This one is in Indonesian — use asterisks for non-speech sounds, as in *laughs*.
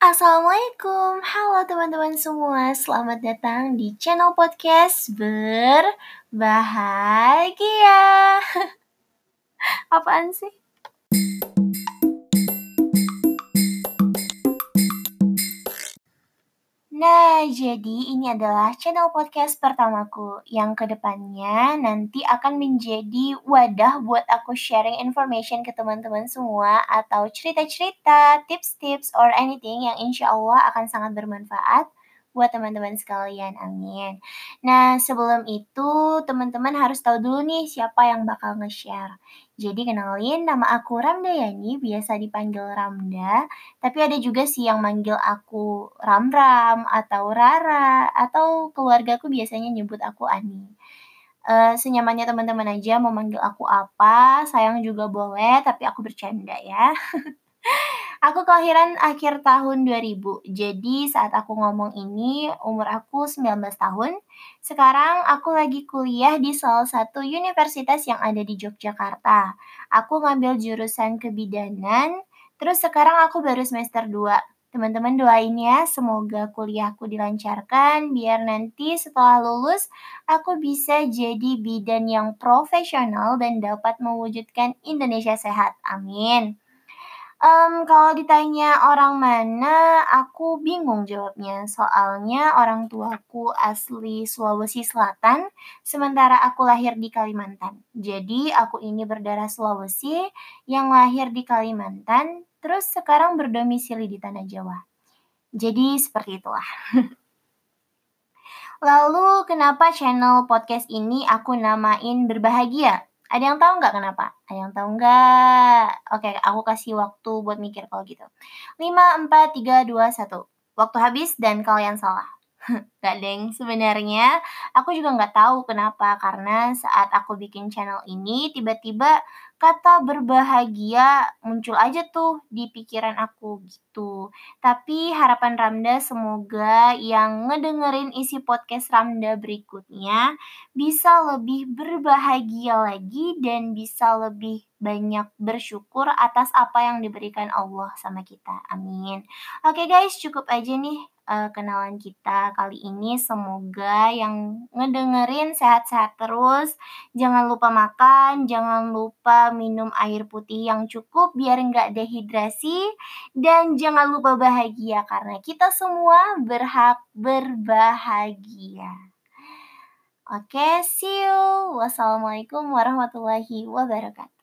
Assalamualaikum, halo teman-teman semua, selamat datang di channel podcast berbahagia. *laughs* Apaan sih? Jadi ini adalah channel podcast pertamaku. Yang ke depannya nanti akan menjadi wadah buat aku sharing information ke teman-teman semua atau cerita-cerita, tips-tips, or anything yang insya Allah akan sangat bermanfaat buat teman-teman sekalian. Amin. Nah, sebelum itu teman-teman harus tahu dulu nih siapa yang bakal nge-share. Jadi kenalin, nama aku Ramda Yani, biasa dipanggil Ramda. Tapi ada juga sih yang manggil aku Ramram atau Rara atau keluargaku biasanya nyebut aku Ani. Uh, senyamannya teman-teman aja mau manggil aku apa, sayang juga boleh, tapi aku bercanda ya. *laughs* Aku kelahiran akhir tahun 2000. Jadi saat aku ngomong ini umur aku 19 tahun. Sekarang aku lagi kuliah di salah satu universitas yang ada di Yogyakarta. Aku ngambil jurusan kebidanan. Terus sekarang aku baru semester 2. Teman-teman doain ya, semoga kuliahku dilancarkan biar nanti setelah lulus aku bisa jadi bidan yang profesional dan dapat mewujudkan Indonesia sehat. Amin. Um, kalau ditanya orang mana, aku bingung jawabnya. Soalnya orang tuaku asli Sulawesi Selatan, sementara aku lahir di Kalimantan. Jadi aku ini berdarah Sulawesi yang lahir di Kalimantan, terus sekarang berdomisili di Tanah Jawa. Jadi seperti itulah. *laughs* Lalu kenapa channel podcast ini aku namain berbahagia? Ada yang tahu nggak kenapa? Ada yang tahu nggak? Oke, aku kasih waktu buat mikir kalau gitu. 5, 4, 3, 2, 1. Waktu habis dan kalian salah. *laughs* Gak deng, sebenarnya aku juga nggak tahu kenapa. Karena saat aku bikin channel ini, tiba-tiba kata berbahagia muncul aja tuh di pikiran aku gitu. Tapi harapan Ramda semoga yang ngedengerin isi podcast Ramda berikutnya bisa lebih berbahagia lagi dan bisa lebih banyak bersyukur atas apa yang diberikan Allah sama kita. Amin. Oke guys, cukup aja nih uh, kenalan kita kali ini. Semoga yang ngedengerin sehat-sehat terus. Jangan lupa makan, jangan lupa minum air putih yang cukup biar nggak dehidrasi. Dan jangan lupa bahagia karena kita semua berhak berbahagia. Oke, okay, see you. Wassalamualaikum warahmatullahi wabarakatuh.